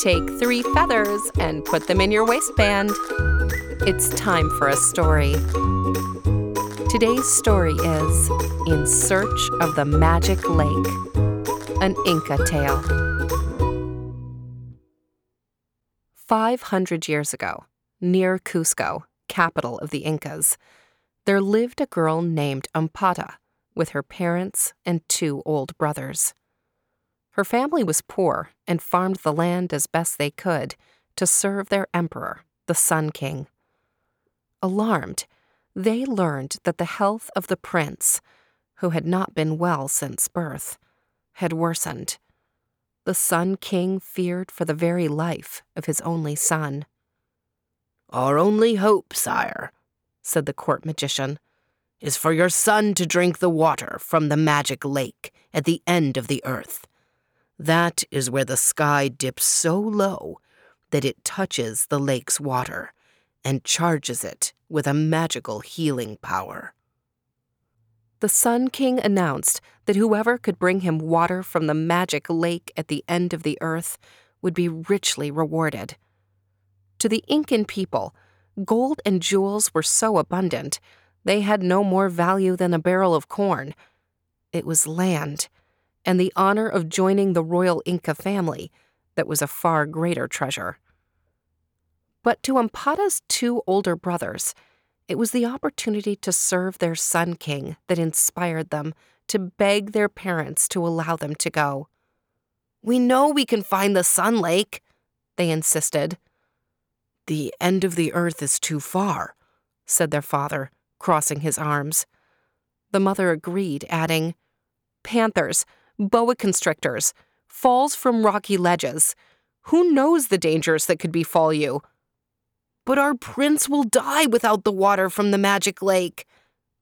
Take three feathers and put them in your waistband. It's time for a story. Today's story is In Search of the Magic Lake, an Inca tale. 500 years ago, near Cusco, capital of the Incas, there lived a girl named Ampata with her parents and two old brothers. Her family was poor and farmed the land as best they could to serve their emperor, the Sun King. Alarmed, they learned that the health of the prince, who had not been well since birth, had worsened. The Sun King feared for the very life of his only son. Our only hope, sire, said the court magician, is for your son to drink the water from the magic lake at the end of the earth. That is where the sky dips so low that it touches the lake's water and charges it with a magical healing power. The Sun King announced that whoever could bring him water from the magic lake at the end of the earth would be richly rewarded. To the Incan people, gold and jewels were so abundant they had no more value than a barrel of corn. It was land, and the honor of joining the royal Inca family that was a far greater treasure. But to Ampata's two older brothers, it was the opportunity to serve their Sun King that inspired them to beg their parents to allow them to go. We know we can find the Sun Lake, they insisted. The end of the earth is too far, said their father crossing his arms. The mother agreed, adding, Panthers, boa constrictors, falls from rocky ledges. Who knows the dangers that could befall you? But our prince will die without the water from the magic lake,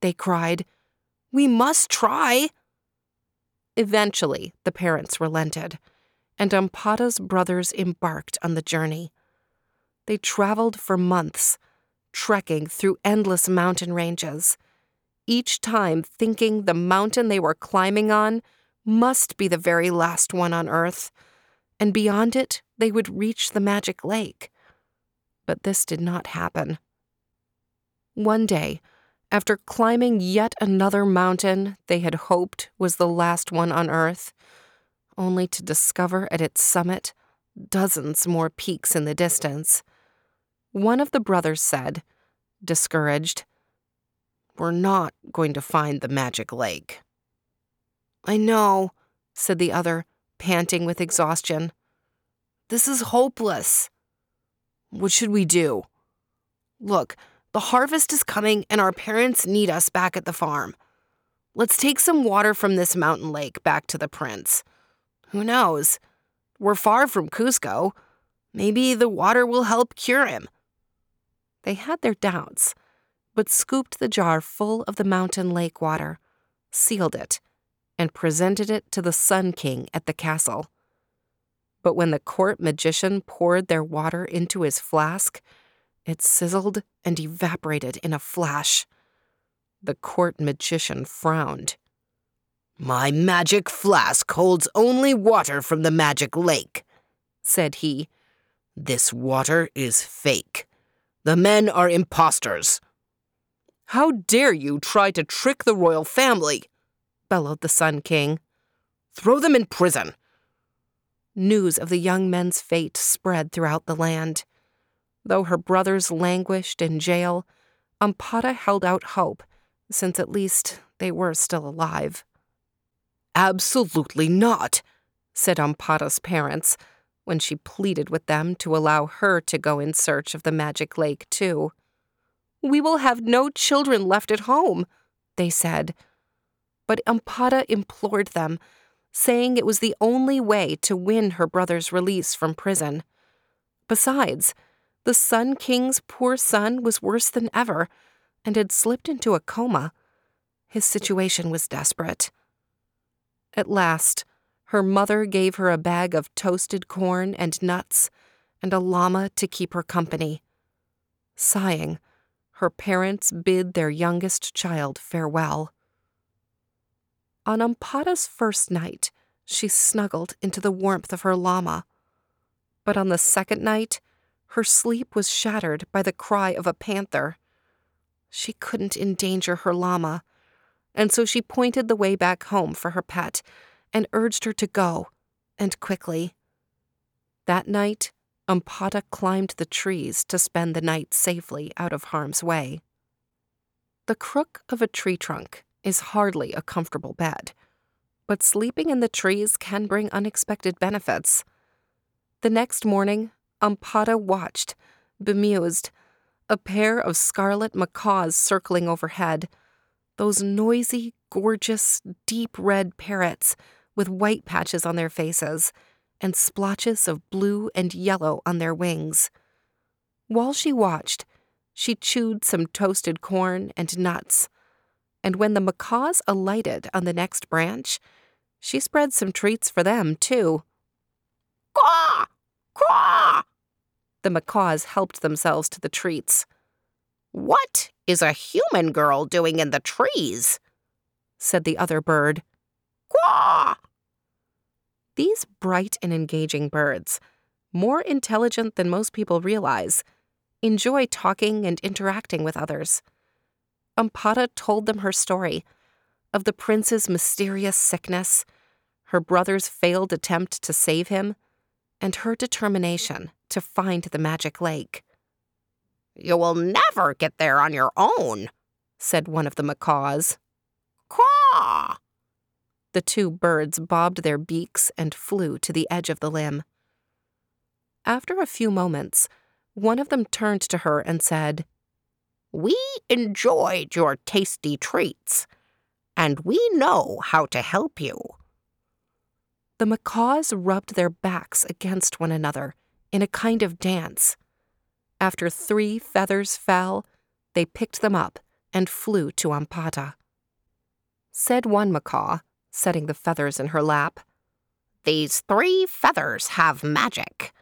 they cried. We must try. Eventually, the parents relented, and Ampata's brothers embarked on the journey. They traveled for months, trekking through endless mountain ranges, each time thinking the mountain they were climbing on must be the very last one on Earth, and beyond it they would reach the magic lake. But this did not happen. One day, after climbing yet another mountain they had hoped was the last one on Earth, only to discover at its summit dozens more peaks in the distance, one of the brothers said, discouraged, We're not going to find the magic lake. I know, said the other, panting with exhaustion. This is hopeless. What should we do? Look, the harvest is coming and our parents need us back at the farm. Let's take some water from this mountain lake back to the prince. Who knows? We're far from Cusco. Maybe the water will help cure him. They had their doubts, but scooped the jar full of the mountain lake water, sealed it, and presented it to the Sun King at the castle. But when the court magician poured their water into his flask, it sizzled and evaporated in a flash. The court magician frowned. My magic flask holds only water from the magic lake, said he. This water is fake. The men are impostors. How dare you try to trick the royal family? Bellowed the Sun King. Throw them in prison. News of the young men's fate spread throughout the land. Though her brothers languished in jail, Ampata held out hope, since at least they were still alive. Absolutely not, said Ampata's parents when she pleaded with them to allow her to go in search of the magic lake, too. We will have no children left at home, they said. But Ampata implored them, saying it was the only way to win her brother's release from prison. Besides, The Sun King's poor son was worse than ever and had slipped into a coma. His situation was desperate. At last, her mother gave her a bag of toasted corn and nuts and a llama to keep her company. Sighing, her parents bid their youngest child farewell. On Ampata's first night, she snuggled into the warmth of her llama. But on the second night, her sleep was shattered by the cry of a panther. She couldn't endanger her llama, and so she pointed the way back home for her pet and urged her to go, and quickly. That night, Ampata climbed the trees to spend the night safely out of harm's way. The crook of a tree trunk is hardly a comfortable bed, but sleeping in the trees can bring unexpected benefits. The next morning, Ampata watched, bemused, a pair of scarlet macaws circling overhead, those noisy, gorgeous, deep red parrots with white patches on their faces and splotches of blue and yellow on their wings. While she watched, she chewed some toasted corn and nuts, and when the macaws alighted on the next branch, she spread some treats for them, too. Quaw! Quaw! The macaws helped themselves to the treats. What is a human girl doing in the trees? said the other bird. Quaw! These bright and engaging birds, more intelligent than most people realize, enjoy talking and interacting with others. Ampata told them her story of the prince's mysterious sickness, her brother's failed attempt to save him, and her determination to find the magic lake. You will never get there on your own, said one of the macaws. Caw! The two birds bobbed their beaks and flew to the edge of the limb. After a few moments, one of them turned to her and said, We enjoyed your tasty treats, and we know how to help you. The macaws rubbed their backs against one another in a kind of dance. After three feathers fell, they picked them up and flew to Ampata. Said one macaw, setting the feathers in her lap. These three feathers have magic.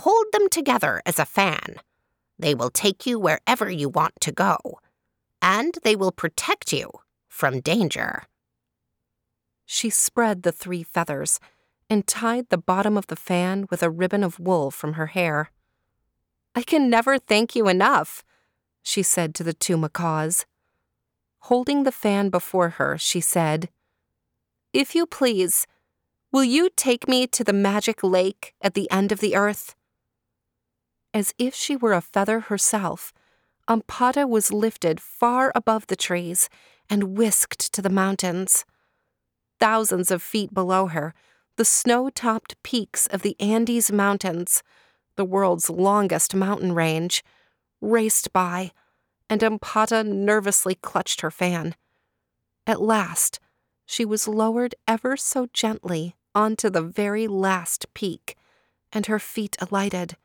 Hold them together as a fan. They will take you wherever you want to go, and they will protect you from danger. She spread the three feathers and tied the bottom of the fan with a ribbon of wool from her hair. I can never thank you enough, she said to the two macaws. Holding the fan before her, she said, if you please, will you take me to the magic lake at the end of the earth? As if she were a feather herself, Ampata was lifted far above the trees and whisked to the mountains. Thousands of feet below her, the snow topped peaks of the Andes Mountains, the world's longest mountain range, raced by, and Ampata nervously clutched her fan. At last, she was lowered ever so gently onto the very last peak, and her feet alighted.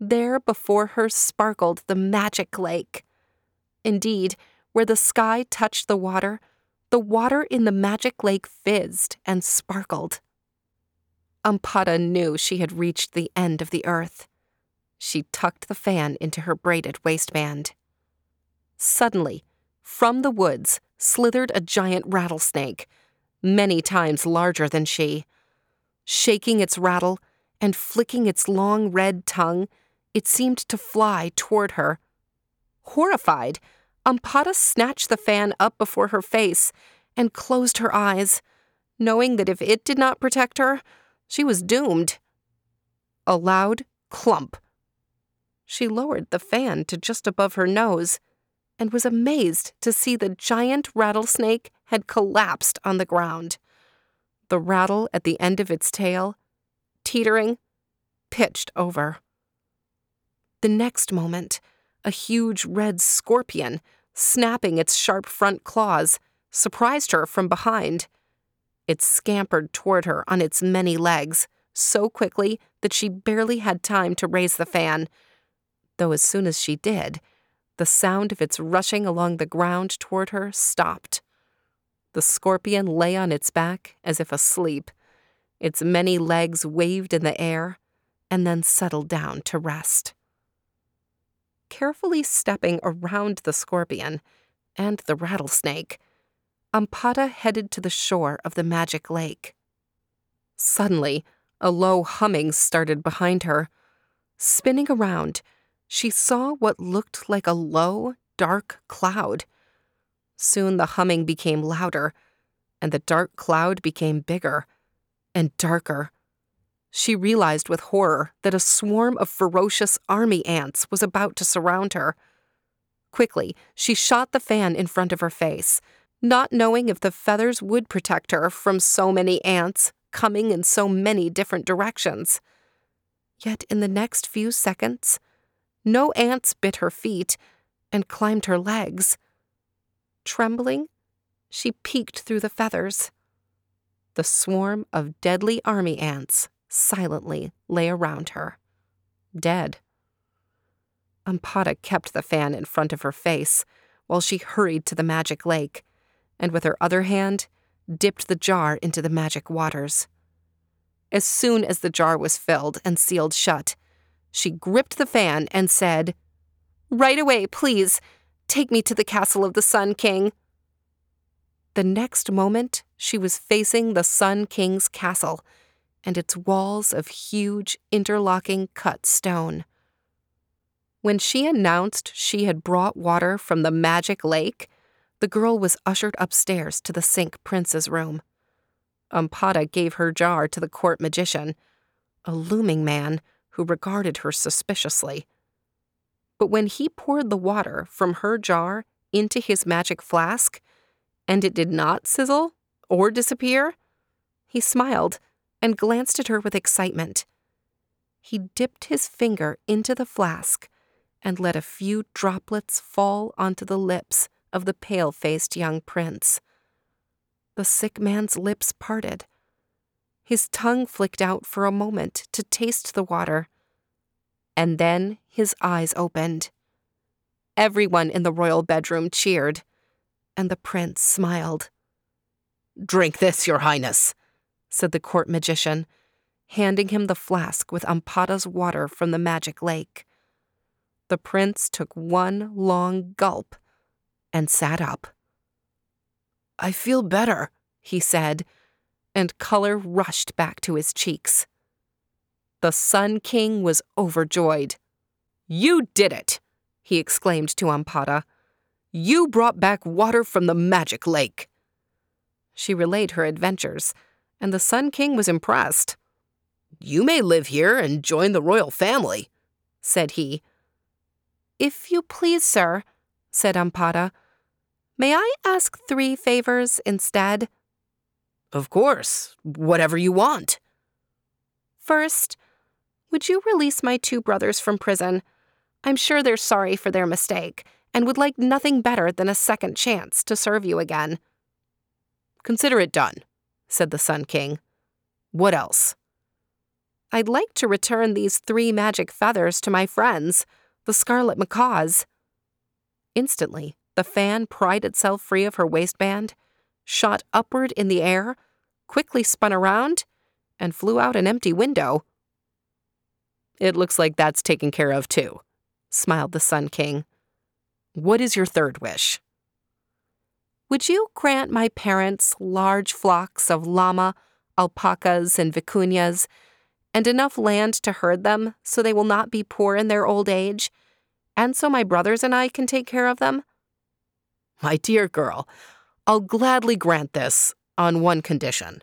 There before her sparkled the magic lake. Indeed, where the sky touched the water, the water in the magic lake fizzed and sparkled. Ampata knew she had reached the end of the earth. She tucked the fan into her braided waistband. Suddenly, from the woods, slithered a giant rattlesnake, many times larger than she. Shaking its rattle and flicking its long red tongue, it seemed to fly toward her. Horrified, Ampata snatched the fan up before her face and closed her eyes, knowing that if it did not protect her, she was doomed. A loud clump. She lowered the fan to just above her nose and was amazed to see the giant rattlesnake had collapsed on the ground. The rattle at the end of its tail, teetering, pitched over. The next moment, a huge red scorpion, snapping its sharp front claws, surprised her from behind. It scampered toward her on its many legs, so quickly that she barely had time to raise the fan. though as soon as she did, the sound of its rushing along the ground toward her stopped. The scorpion lay on its back as if asleep. Its many legs waved in the air and then settled down to rest. Carefully stepping around the scorpion and the rattlesnake, Ampata headed to the shore of the magic lake. Suddenly, a low humming started behind her. Spinning around, she saw what looked like a low, dark cloud. Soon the humming became louder, and the dark cloud became bigger and darker. She realized with horror that a swarm of ferocious army ants was about to surround her. Quickly, she shot the fan in front of her face, not knowing if the feathers would protect her from so many ants coming in so many different directions. Yet in the next few seconds, no ants bit her feet and climbed her legs. Trembling, she peeked through the feathers. The swarm of deadly army ants silently lay around her, dead. Ampata kept the fan in front of her face while she hurried to the magic lake, and with her other hand, dipped the jar into the magic waters. As soon as the jar was filled and sealed shut, she gripped the fan and said, Right away, please. Take me to the castle of the Sun King. The next moment, she was facing the Sun King's castle and its walls of huge, interlocking cut stone. When she announced she had brought water from the magic lake, the girl was ushered upstairs to the Cinque Prince's room. Ampata gave her jar to the court magician, a looming man who regarded her suspiciously. But when he poured the water from her jar into his magic flask, and it did not sizzle or disappear, he smiled and glanced at her with excitement. He dipped his finger into the flask and let a few droplets fall onto the lips of the pale faced young prince. The sick man's lips parted. His tongue flicked out for a moment to taste the water. And then his eyes opened. Everyone in the royal bedroom cheered, and the prince smiled. Drink this, Your Highness, said the court magician, handing him the flask with Ampata's water from the magic lake. The prince took one long gulp and sat up. I feel better, he said, and color rushed back to his cheeks. The Sun King was overjoyed. You did it, he exclaimed to Ampata. You brought back water from the magic lake. She relayed her adventures, and the Sun King was impressed. You may live here and join the royal family, said he. If you please, sir, said Ampata, may I ask three favors instead? Of course, whatever you want. First, would you release my two brothers from prison? I'm sure they're sorry for their mistake and would like nothing better than a second chance to serve you again. Consider it done, said the Sun King. What else? I'd like to return these three magic feathers to my friends, the scarlet macaws. Instantly, the fan pried itself free of her waistband, shot upward in the air, quickly spun around, and flew out an empty window. It looks like that's taken care of too, smiled the Sun King. What is your third wish? Would you grant my parents large flocks of llama, alpacas, and vicuñas, and enough land to herd them so they will not be poor in their old age, and so my brothers and I can take care of them? My dear girl, I'll gladly grant this on one condition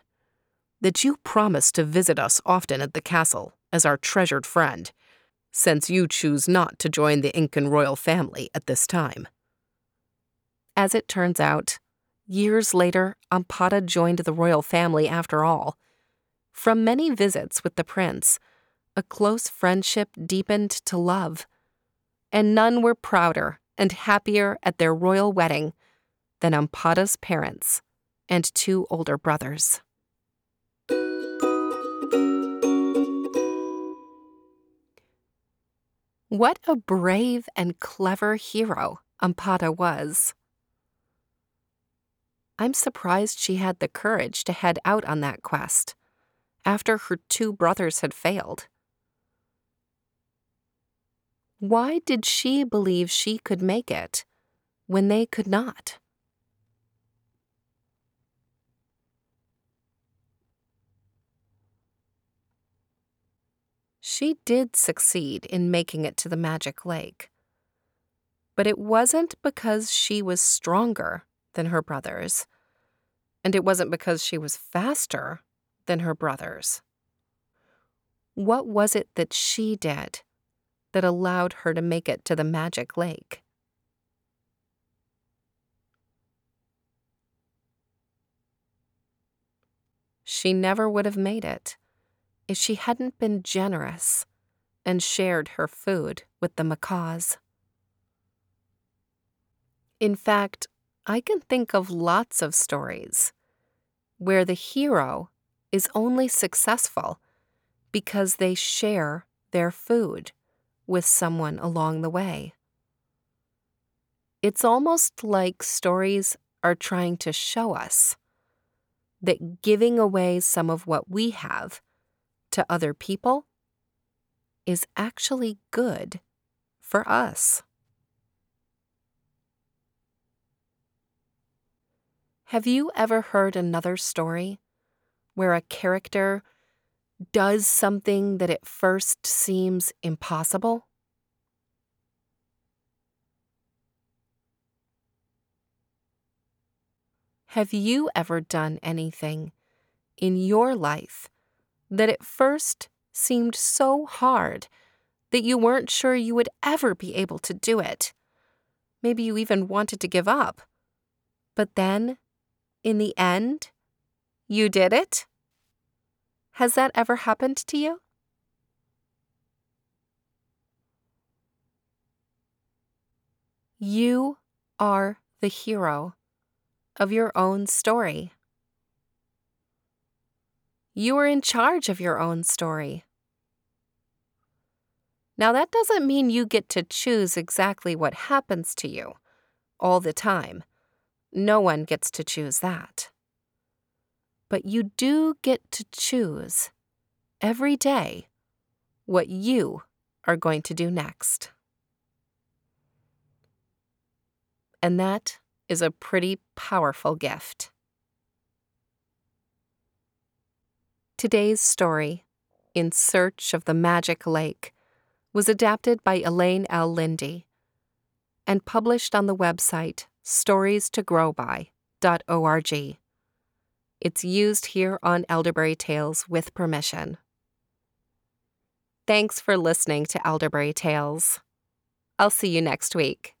that you promise to visit us often at the castle as our treasured friend, since you choose not to join the Incan royal family at this time. As it turns out, years later, Ampata joined the royal family after all. From many visits with the prince, a close friendship deepened to love. And none were prouder and happier at their royal wedding than Ampata's parents and two older brothers. What a brave and clever hero Ampata was. I'm surprised she had the courage to head out on that quest after her two brothers had failed. Why did she believe she could make it when they could not? She did succeed in making it to the magic lake. But it wasn't because she was stronger than her brothers, and it wasn't because she was faster than her brothers. What was it that she did that allowed her to make it to the magic lake? She never would have made it if she hadn't been generous and shared her food with the macaws. In fact, I can think of lots of stories where the hero is only successful because they share their food with someone along the way. It's almost like stories are trying to show us that giving away some of what we have to other people is actually good for us. Have you ever heard another story where a character does something that at first seems impossible? Have you ever done anything in your life that at first seemed so hard that you weren't sure you would ever be able to do it. Maybe you even wanted to give up. But then, in the end, you did it? Has that ever happened to you? You are the hero of your own story. You are in charge of your own story. Now, that doesn't mean you get to choose exactly what happens to you all the time. No one gets to choose that. But you do get to choose every day what you are going to do next. And that is a pretty powerful gift. Today's story, In Search of the Magic Lake, was adapted by Elaine L. Lindy and published on the website storiestogrowby.org. It's used here on Elderberry Tales with permission. Thanks for listening to Elderberry Tales. I'll see you next week.